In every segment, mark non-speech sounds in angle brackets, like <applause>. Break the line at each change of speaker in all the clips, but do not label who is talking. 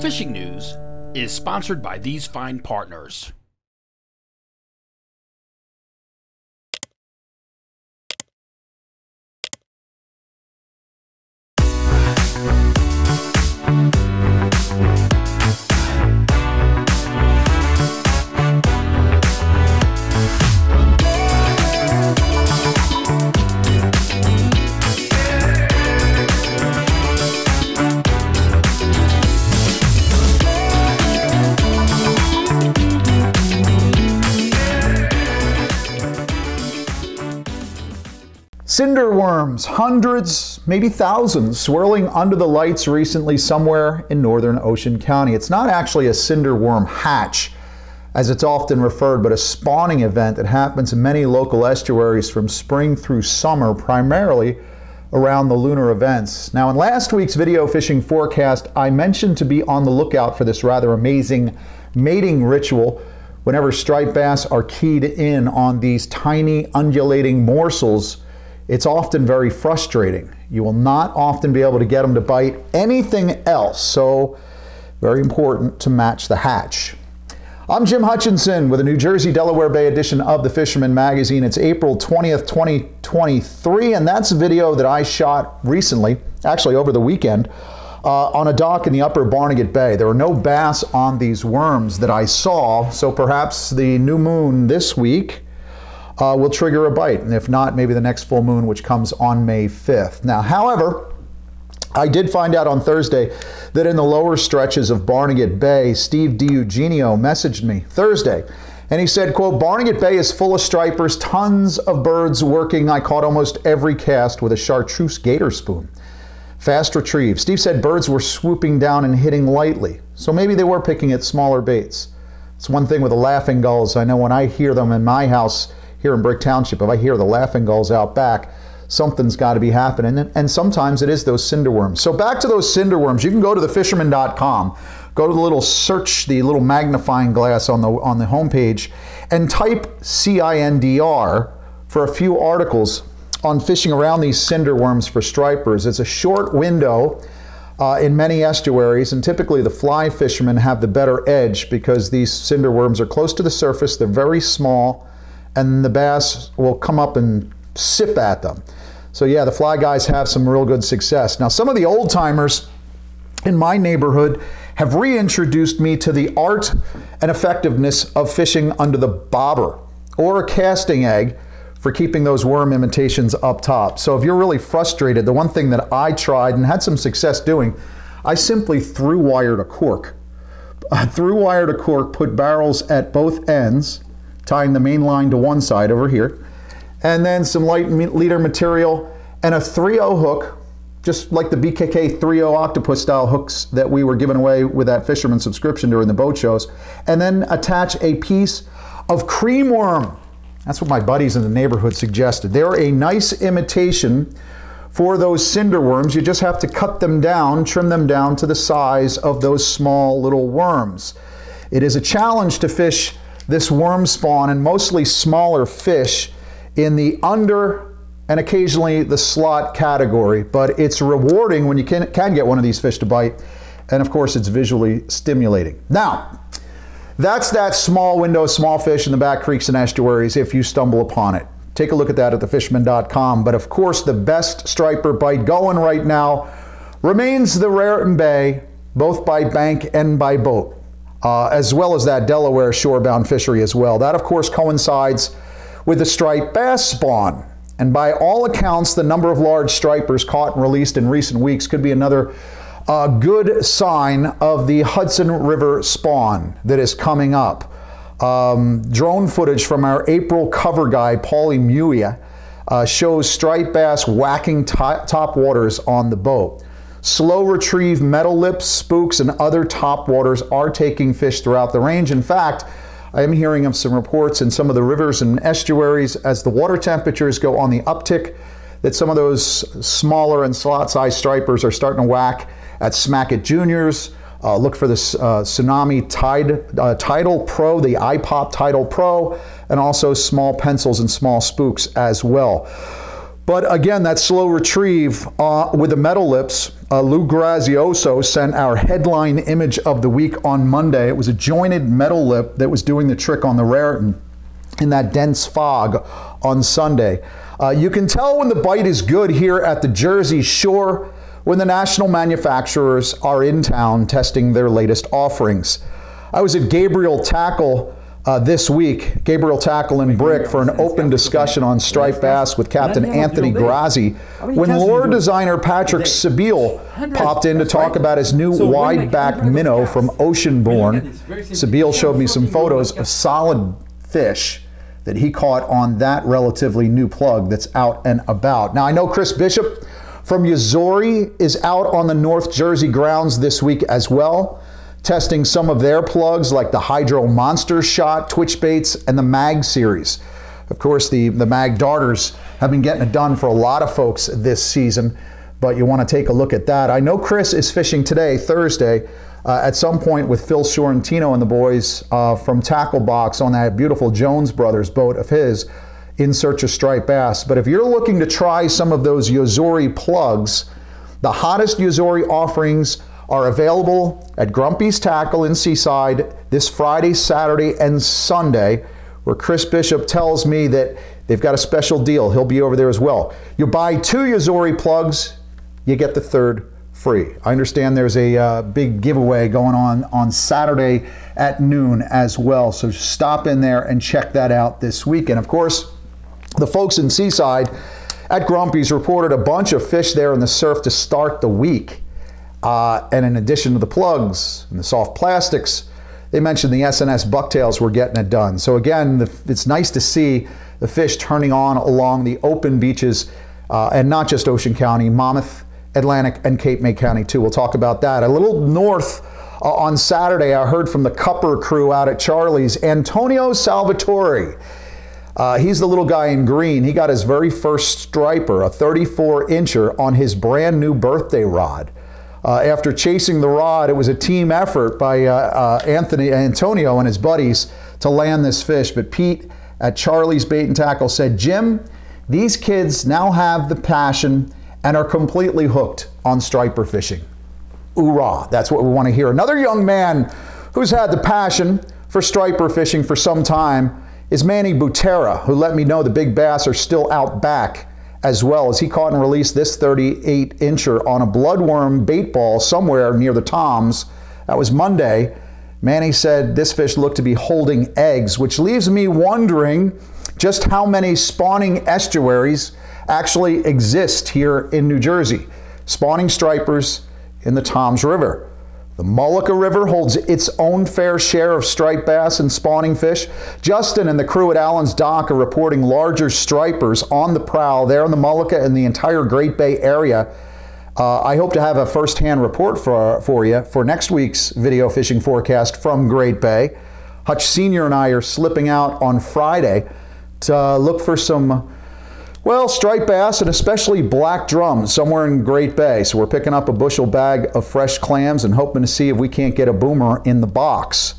fishing news is sponsored by these fine partners.
Cinder worms, hundreds, maybe thousands, swirling under the lights recently somewhere in northern Ocean County. It's not actually a cinder worm hatch, as it's often referred, but a spawning event that happens in many local estuaries from spring through summer, primarily around the lunar events. Now, in last week's video fishing forecast, I mentioned to be on the lookout for this rather amazing mating ritual whenever striped bass are keyed in on these tiny undulating morsels it's often very frustrating. You will not often be able to get them to bite anything else, so very important to match the hatch. I'm Jim Hutchinson with a New Jersey Delaware Bay edition of the Fisherman Magazine. It's April 20th, 2023, and that's a video that I shot recently, actually over the weekend, uh, on a dock in the upper Barnegat Bay. There were no bass on these worms that I saw, so perhaps the new moon this week uh, will trigger a bite. And if not, maybe the next full moon, which comes on May 5th. Now, however, I did find out on Thursday that in the lower stretches of Barnegat Bay, Steve DiEugenio messaged me Thursday. And he said, quote, Barnegat Bay is full of stripers, tons of birds working. I caught almost every cast with a chartreuse gator spoon. Fast retrieve. Steve said birds were swooping down and hitting lightly. So maybe they were picking at smaller baits. It's one thing with the laughing gulls. I know when I hear them in my house, here in Brick Township, if I hear the laughing gulls out back, something's got to be happening. And, sometimes it is those cinder worms. So back to those cinder worms, you can go to thefisherman.com, go to the little search, the little magnifying glass on the on the homepage, and type CINDR for a few articles on fishing around these cinder worms for stripers. It's a short window. Uh, in many estuaries, and typically the fly fishermen have the better edge because these cinder worms are close to the surface, they're very small, and the bass will come up and sip at them. So yeah, the fly guys have some real good success. Now, some of the old timers in my neighborhood have reintroduced me to the art and effectiveness of fishing under the bobber or a casting egg for keeping those worm imitations up top. So if you're really frustrated, the one thing that I tried and had some success doing, I simply through wired a cork. <laughs> I through wired a cork, put barrels at both ends, tying the main line to one side over here, and then some light leader material and a 3.0 hook, just like the BKK 3.0 octopus style hooks that we were giving away with that fisherman subscription during the boat shows, and then attach a piece of cream worm. That's what my buddies in the neighborhood suggested. They're a nice imitation for those cinder worms. You just have to cut them down, trim them down to the size of those small little worms. It is a challenge to fish this worm spawn and mostly smaller fish in the under and occasionally the slot category, but it's rewarding when you can, can get one of these fish to bite. And of course, it's visually stimulating. Now, that's that small window, of small fish in the back creeks and estuaries if you stumble upon it. Take a look at that at thefisherman.com. But of course, the best striper bite going right now remains the Raritan Bay, both by bank and by boat uh, as well as that Delaware shorebound fishery as well. That, of course, coincides with the striped bass spawn. And by all accounts, the number of large stripers caught and released in recent weeks could be another uh, good sign of the Hudson River spawn that is coming up. Um, drone footage from our April cover guy, Paulie Muia, uh, shows striped bass whacking top waters on the boat. Slow retrieve metal lips, spooks, and other top waters are taking fish throughout the range. In fact, I am hearing of some reports in some of the rivers and estuaries as the water temperatures go on the uptick that some of those smaller and slot sized stripers are starting to whack at Smack It Juniors. Uh, look for the uh, Tsunami Tide, uh, Tidal Pro, the iPop Tidal Pro, and also small pencils and small spooks as well. But again, that slow retrieve uh, with the metal lips. Uh, Lou Grazioso sent our headline image of the week on Monday. It was a jointed metal lip that was doing the trick on the Raritan in that dense fog on Sunday. Uh, you can tell when the bite is good here at the Jersey Shore when the national manufacturers are in town testing their latest offerings. I was at Gabriel Tackle uh, this week, Gabriel Tackle and Brick, for an open discussion on striped bass with Captain Anthony Grazi. When lure designer Patrick Sebile popped in to talk about his new wide back minnow from Oceanborn, Sebile showed me some photos of solid fish that he caught on that relatively new plug that's out and about. Now, I know Chris Bishop from Yo-Zuri is out on the North Jersey grounds this week as well testing some of their plugs like the Hydro Monster Shot, Twitch Baits, and the Mag series. Of course, the, the Mag Darters have been getting it done for a lot of folks this season, but you want to take a look at that. I know Chris is fishing today, Thursday, uh, at some point with Phil Sorrentino and the boys uh, from Tackle Box on that beautiful Jones Brothers boat of his in search of striped bass. But if you're looking to try some of those Yo-Zuri plugs, the hottest Yo-Zuri offerings are available at Grumpy's Tackle in Seaside this Friday, Saturday, and Sunday, where Chris Bishop tells me that they've got a special deal. He'll be over there as well. You buy two Yo-Zuri plugs, you get the third free. I understand there's a uh, big giveaway going on on Saturday at noon as well. So stop in there and check that out this weekend. Of course, the folks in Seaside at Grumpy's reported a bunch of fish there in the surf to start the week. Uh, and in addition to the plugs and the soft plastics, they mentioned the SNS bucktails were getting it done. So again, the, it's nice to see the fish turning on along the open beaches, uh, and not just Ocean County, Monmouth, Atlantic, and Cape May County too. We'll talk about that. A little north uh, on Saturday, I heard from the Cupper crew out at Charlie's, Antonio Salvatore. Uh, he's the little guy in green. He got his very first striper, a 34 incher, on his brand new birthday rod. Uh, after chasing the rod, it was a team effort by uh, uh, Anthony Antonio and his buddies to land this fish. But Pete at Charlie's Bait and Tackle said, Jim, these kids now have the passion and are completely hooked on striper fishing. Hoorah! That's what we want to hear. Another young man who's had the passion for striper fishing for some time is Manny Butera, who let me know the big bass are still out back as well as he caught and released this 38 incher on a bloodworm bait ball somewhere near the Toms. That was Monday. Manny said this fish looked to be holding eggs, which leaves me wondering just how many spawning estuaries actually exist here in New Jersey. Spawning stripers in the Toms River. The Mullica River holds its own fair share of striped bass and spawning fish. Justin and the crew at Allen's Dock are reporting larger stripers on the prowl there in the Mullica and the entire Great Bay area. Uh, I hope to have a first-hand report for, for you for next week's video fishing forecast from Great Bay. Hutch Sr. and I are slipping out on Friday to look for some well, striped bass and especially black drum somewhere in Great Bay. So we're picking up a bushel bag of fresh clams and hoping to see if we can't get a boomer in the box.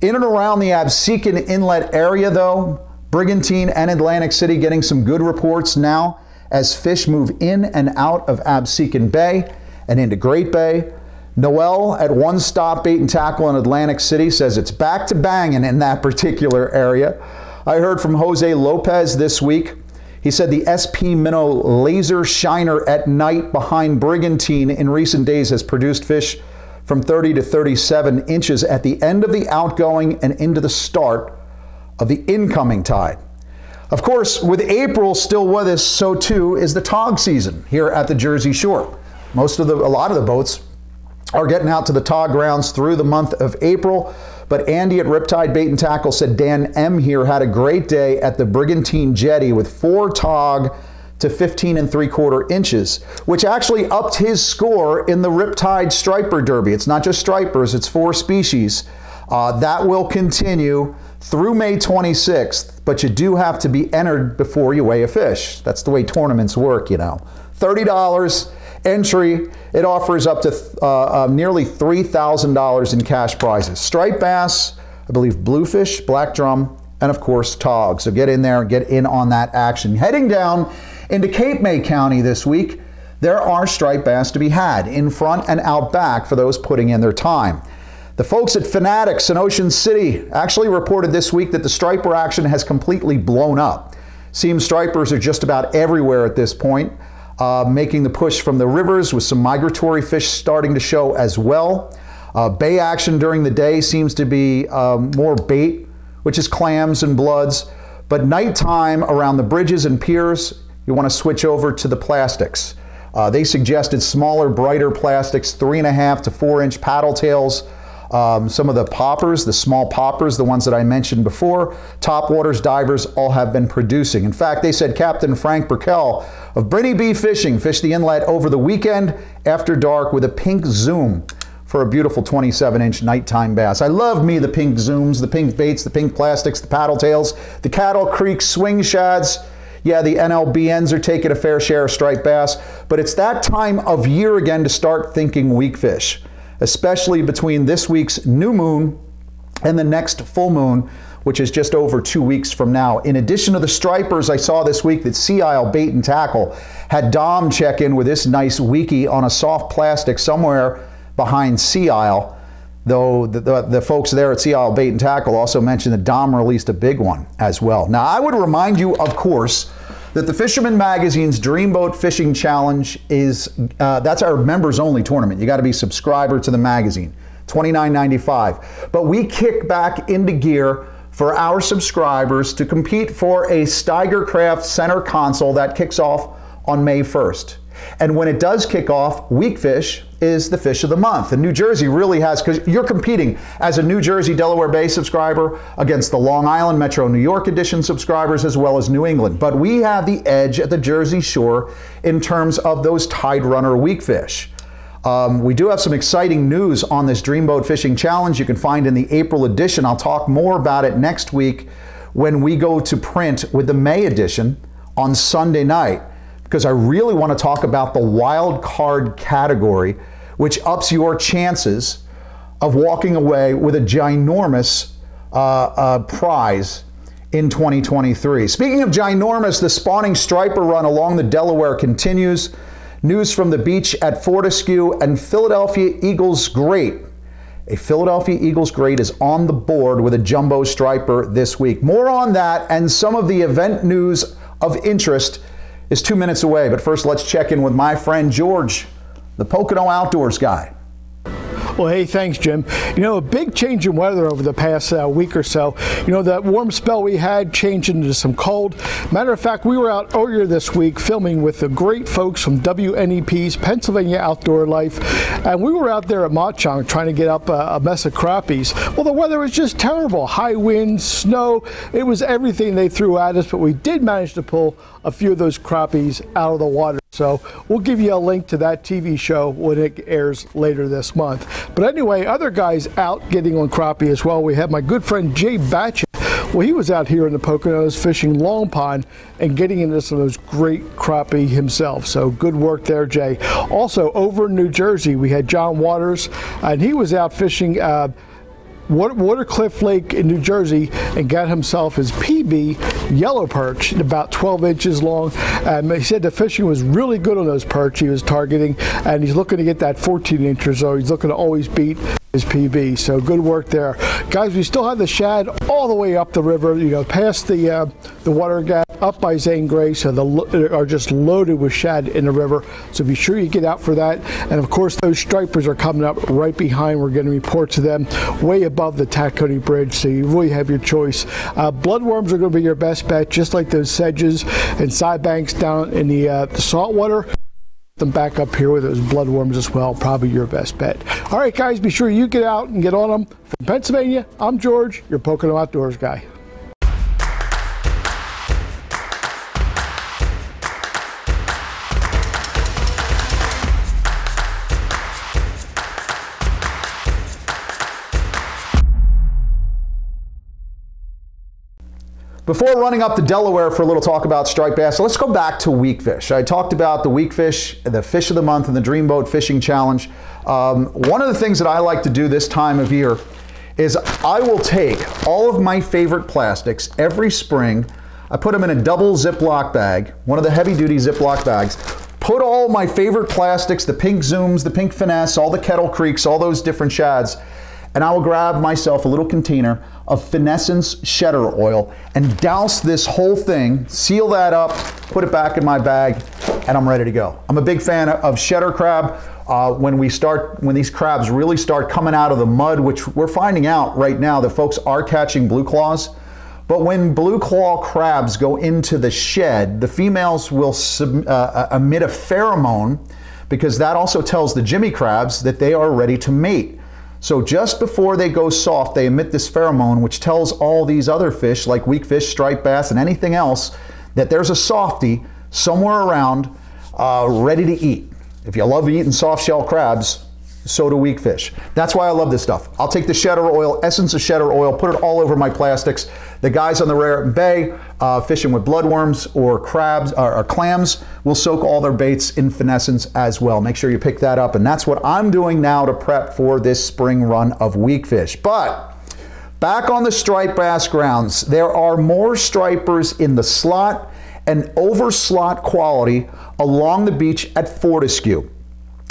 In and around the Absecon Inlet area, though, Brigantine and Atlantic City getting some good reports now as fish move in and out of Absecon Bay and into Great Bay. Noel at One Stop Bait and Tackle in Atlantic City says it's back to banging in that particular area. I heard from Jose Lopez this week he said the SP Minnow laser shiner at night behind Brigantine in recent days has produced fish from 30 to 37 inches at the end of the outgoing and into the start of the incoming tide. Of course, with April still with us, so too is the tog season here at the Jersey Shore. Most of the, a lot of the boats are getting out to the tog grounds through the month of April. But Andy at Riptide Bait and Tackle said Dan M here had a great day at the Brigantine Jetty with four tog to 15 and three quarter inches, which actually upped his score in the Riptide Striper Derby. It's not just stripers, it's four species. Uh, that will continue through May 26th, but you do have to be entered before you weigh a fish. That's the way tournaments work, you know. $30 entry. It offers up to uh, uh, nearly $3,000 in cash prizes. Striped bass, I believe bluefish, black drum, and of course tog. So get in there and get in on that action. Heading down Into Cape May County this week, there are striped bass to be had in front and out back for those putting in their time. The folks at Fin-Atics in Ocean City actually reported this week that the striper action has completely blown up. Seems stripers are just about everywhere at this point, uh, making the push from the rivers with some migratory fish starting to show as well. Uh, bay action during the day seems to be um, more bait, which is clams and bloods. But nighttime around the bridges and piers, you want to switch over to the plastics. Uh, they suggested smaller, brighter plastics, three and a half to four inch paddle tails. Um, some of the poppers, the small poppers, the ones that I mentioned before, top waters divers all have been producing. In fact, they said Captain Frank Burkell of Brittany B Fishing fished the inlet over the weekend after dark with a pink zoom for a beautiful 27 inch nighttime bass. I love me the pink zooms, the pink baits, the pink plastics, the paddle tails, the Kettle Creek swing shads. Yeah, the NLBNs are taking a fair share of striped bass, but it's that time of year again to start thinking weak fish, especially between this week's new moon and the next full moon, which is just over two weeks from now. In addition to the stripers, I saw this week that Sea Isle Bait and Tackle had Dom check in with this nice weekie on a soft plastic somewhere behind Sea Isle, though the, the, the, folks there at Sea Isle Bait and Tackle also mentioned that Dom released a big one as well. Now, I would remind you, of course, that the Fisherman Magazine's Dreamboat Fishing Challenge is uh, that's our members only tournament. You got to be subscriber to the magazine, $29.95. But we kick back into gear for our subscribers to compete for a Steiger Craft Center console that kicks off on May 1st. And when it does kick off, weak fish is the fish of the month. And New Jersey really has, because you're competing as a New Jersey Delaware Bay subscriber against the Long Island Metro New York edition subscribers as well as New England. But we have the edge at the Jersey Shore in terms of those tide runner weak fish. Um, we do have some exciting news on this Dreamboat Fishing Challenge you can find in the April edition. I'll talk more about it next week when we go to print with the May edition on Sunday night because I really want to talk about the wild card category, which ups your chances of walking away with a ginormous uh, uh, prize in 2023. Speaking of ginormous, the spawning striper run along the Delaware continues. News from the beach at Fortescue and Philadelphia Eagles Great. A Philadelphia Eagles Great is on the board with a jumbo striper this week. More on that and some of the event news of interest is two minutes away. But first, let's check in with my friend George, the Pocono Outdoors guy.
Well, hey, thanks, Jim. You know, a big change in weather over the past uh, week or so. You know, that warm spell we had changed into some cold. Matter of fact, we were out earlier this week filming with the great folks from WNEP's Pennsylvania Outdoor Life, and we were out there at Mauch-Chunk trying to get up a, a mess of crappies. Well, the weather was just terrible. High winds, snow. It was everything they threw at us, but we did manage to pull a few of those crappies out of the water. So we'll give you a link to that TV show when it airs later this month. But anyway, other guys out getting on crappie as well. We have my good friend Jay Batchet. Well, he was out here in the Poconos fishing long pond and getting into some of those great crappie himself. So good work there, Jay. Also, over in New Jersey, we had John Waters, and he was out fishing. Uh, Watercliff Lake in New Jersey and got himself his PB yellow perch, about 12 inches long. Um, he said the fishing was really good on those perch he was targeting, and he's looking to get that 14 inches, so he's looking to always beat his PB. So good work there, guys. We still have the shad all the way up the river, you know, past the uh, the water gap up by Zane Grey. So the are just loaded with shad in the river. So be sure you get out for that. And of course, those stripers are coming up right behind. We're getting reports of them way above the Tacony Bridge. So you really have your choice. Uh, bloodworms are going to be your best bet, just like those sedges and side banks down in the, uh, the saltwater them back up here with those bloodworms as well. Probably your best bet. All right, guys, be sure you get out and get on them. From Pennsylvania, I'm George, your Pocono Outdoors guy.
Before running up to Delaware for a little talk about striped bass, let's go back to weak fish. I talked about the weak fish, the fish of the month, and the Dreamboat Fishing Challenge. Um, one of the things that I like to do this time of year is I will take all of my favorite plastics every spring. I put them in a double Ziploc bag, one of the heavy duty Ziploc bags. Put all my favorite plastics, the pink Zooms, the pink Finesse, all the Kettle Creeks, all those different shads, and I will grab myself a little container of Finessence Cheddar oil and douse this whole thing, seal that up, put it back in my bag, and I'm ready to go. I'm a big fan of cheddar crab. Uh, when we start, when these crabs really start coming out of the mud, which we're finding out right now that folks are catching blue claws. But when blue claw crabs go into the shed, the females will sub, uh, uh, emit a pheromone because that also tells the Jimmy crabs that they are ready to mate. So just before they go soft, they emit this pheromone, which tells all these other fish, like weak fish, striped bass, and anything else, that there's a softy somewhere around uh, ready to eat. If you love eating soft shell crabs, so do weak fish. That's why I love this stuff. I'll take the cheddar oil, essence of cheddar oil, put it all over my plastics. The guys on the Raritan Bay uh, fishing with bloodworms or crabs or, or, clams will soak all their baits in finessence as well. Make sure you pick that up. And that's what I'm doing now to prep for this spring run of weak fish. But back on the striped bass grounds, there are more stripers in the slot and over slot quality along the beach at Fortescue.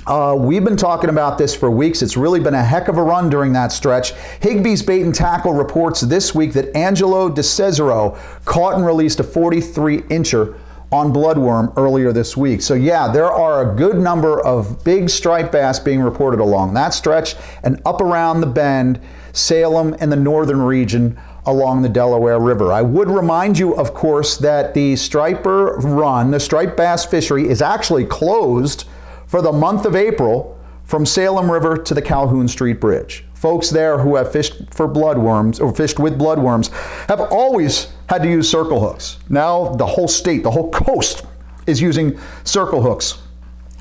Uh, we've been talking about this for weeks. It's really been a heck of a run during that stretch. Higby's Bait and Tackle reports this week that Angelo DeCesaro caught and released a 43 incher on bloodworm earlier this week. So, yeah, there are a good number of big striped bass being reported along that stretch and up around the bend, Salem, and the northern region along the Delaware River. I would remind you, of course, that the striper run, the striped bass fishery, is actually closed for the month of April from Salem River to the Calhoun Street Bridge. Folks there who have fished for bloodworms or fished with bloodworms have always had to use circle hooks. Now the whole state, the whole coast is using circle hooks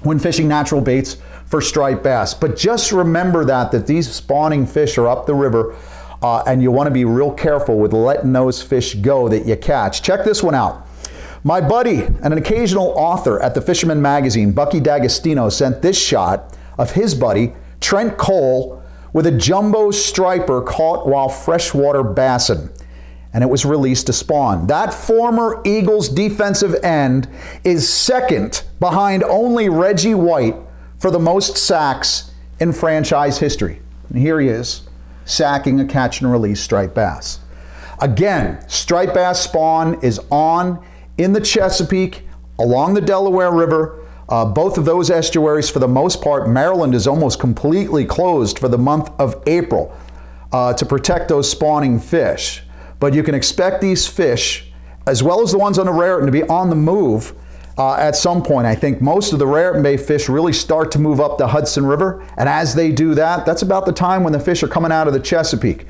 when fishing natural baits for striped bass. But just remember that that these spawning fish are up the river uh, and you want to be real careful with letting those fish go that you catch. Check this one out. My buddy and an occasional author at the Fisherman Magazine, Bucky D'Agostino, sent this shot of his buddy, Trent Cole, with a jumbo striper caught while freshwater bassing. And it was released to spawn. That former Eagles defensive end is second behind only Reggie White for the most sacks in franchise history. And here he is sacking a catch and release striped bass. Again, striped bass spawn is on in the Chesapeake along the Delaware River. Uh, both of those estuaries, for the most part, Maryland is almost completely closed for the month of April uh, to protect those spawning fish. But you can expect these fish, as well as the ones on the Raritan, to be on the move uh, at some point. I think most of the Raritan Bay fish really start to move up the Hudson River, and as they do that, that's about the time when the fish are coming out of the Chesapeake.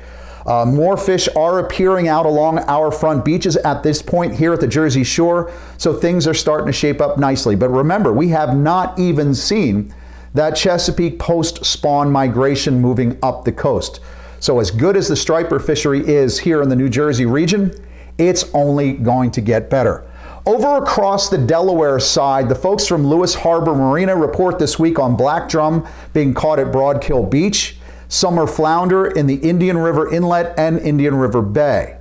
Uh, more fish are appearing out along our front beaches at this point here at the Jersey Shore, so things are starting to shape up nicely. But remember, we have not even seen that Chesapeake post spawn migration moving up the coast. So, as good as the striper fishery is here in the New Jersey region, it's only going to get better. Over across the Delaware side, the folks from Lewes Harbor Marina report this week on black drum being caught at Broadkill Beach, summer flounder in the Indian River Inlet and Indian River Bay.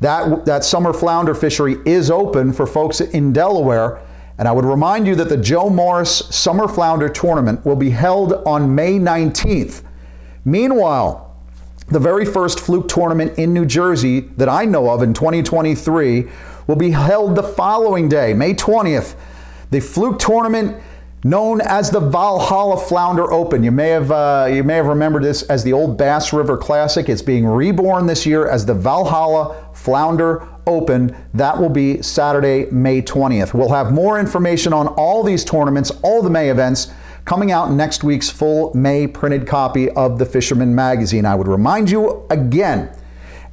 That, that summer flounder fishery is open for folks in Delaware, and I would remind you that the Joe Morris Summer Flounder Tournament will be held on May 19th. Meanwhile, the very first fluke tournament in New Jersey that I know of in 2023 will be held the following day, May 20th. The Fluke Tournament known as the Valhalla Flounder Open. You may have uh, you may have remembered this as the old Bass River Classic. It's being reborn this year as the Valhalla Flounder Open. That will be Saturday, May 20th. We'll have more information on all these tournaments, all the May events coming out next week's full May printed copy of the Fisherman Magazine. I would remind you again,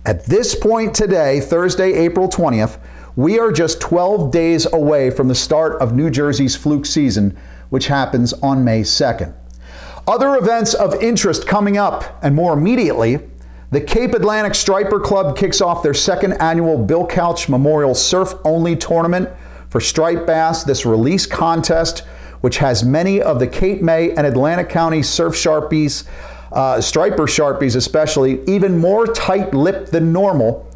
at this point today, Thursday, April 20th, we are just 12 days away from the start of New Jersey's fluke season, which happens on May 2nd. Other events of interest coming up, and more immediately, the Cape Atlantic Striper Club kicks off their second annual Bill Couch Memorial Surf Only Tournament for striped bass. This release contest, which has many of the Cape May and Atlantic County surf sharpies, uh, striper sharpies especially, even more tight lipped than normal,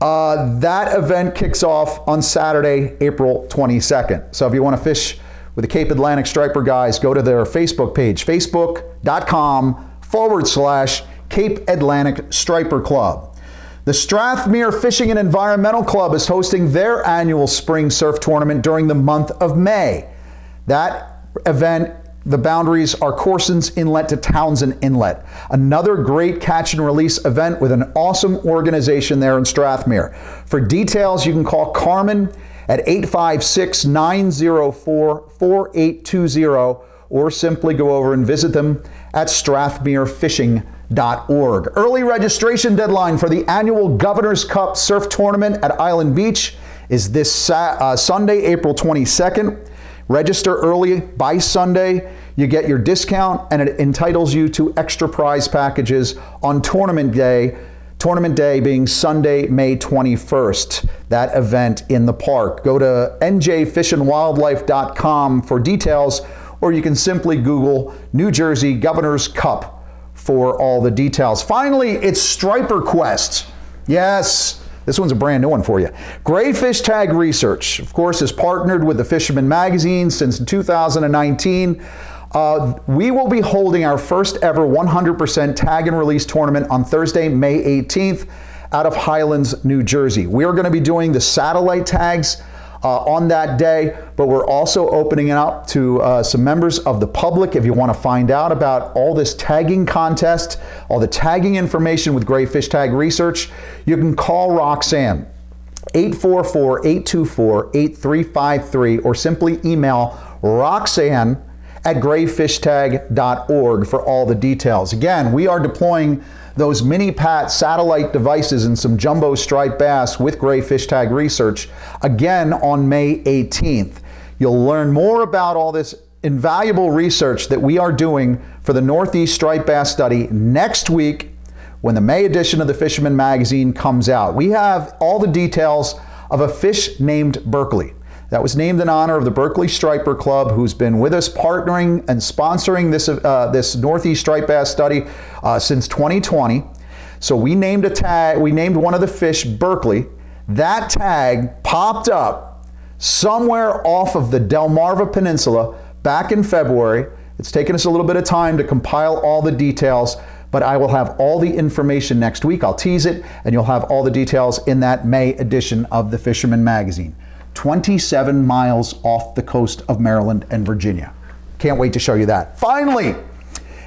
Uh, that event kicks off on Saturday, April 22nd. So if you want to fish with the Cape Atlantic Striper guys, go to their Facebook page, facebook.com forward slash Cape Atlantic Striper Club. The Strathmere Fishing and Environmental Club is hosting their annual spring surf tournament during the month of May. That event the boundaries are Corson's Inlet to Townsend Inlet. Another great catch and release event with an awesome organization there in Strathmere. For details, you can call Carmen at 856 904 4820 or simply go over and visit them at strathmerefishing.org. Early registration deadline for the annual Governor's Cup Surf Tournament at Island Beach is this uh, Sunday, April 22nd. Register early by Sunday. You get your discount and it entitles you to extra prize packages on tournament day. Tournament day being Sunday, May 21st, that event in the park. Go to njfishandwildlife.com for details, or you can simply Google New Jersey Governor's Cup for all the details. Finally, it's Striper Quest. Yes, this one's a brand new one for you. Grayfish Tag Research, of course, has partnered with the Fisherman Magazine since 2019. Uh, we will be holding our first ever 100% tag and release tournament on Thursday, May 18th, out of Highlands, New Jersey. We are going to be doing the satellite tags uh, on that day, but we're also opening it up to uh, some members of the public. If you want to find out about all this tagging contest, all the tagging information with Gray Fish Tag Research, you can call Roxanne. 844 824 8353 or simply email Roxanne at grayfishtag.org for all the details. Again, we are deploying those mini pat satellite devices and some jumbo striped bass with Gray Fish Tag Research again on May 18th. You'll learn more about all this invaluable research that we are doing for the Northeast Striped Bass Study next week when the May edition of the Fisherman Magazine comes out. We have all the details of a fish named Berkeley that was named in honor of the Berkeley Striper Club, who's been with us partnering and sponsoring this, uh, this Northeast Striped Bass study uh, since 2020. So we named a tag, we named one of the fish Berkeley. That tag popped up somewhere off of the Delmarva Peninsula back in February. It's taken us a little bit of time to compile all the details, but I will have all the information next week. I'll tease it, and you'll have all the details in that May edition of the Fisherman Magazine. 27 miles off the coast of Maryland and Virginia. Can't wait to show you that. Finally,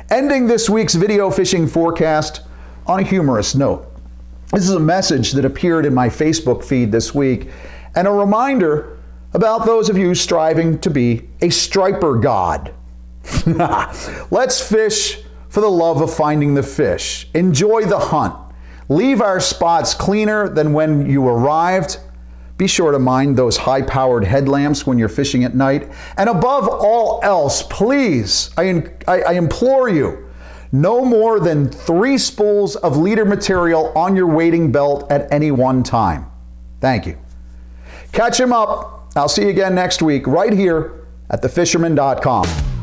ending this week's video fishing forecast on a humorous note. This is a message that appeared in my Facebook feed this week and a reminder about those of you striving to be a striper god. <laughs> Let's fish for the love of finding the fish. Enjoy the hunt. Leave our spots cleaner than when you arrived be sure to mind those high powered headlamps when you're fishing at night. And above all else, please, I, I, I implore you, no more than three spools of leader material on your wading belt at any one time. Thank you. Catch him up. I'll see you again next week right here at thefisherman.com.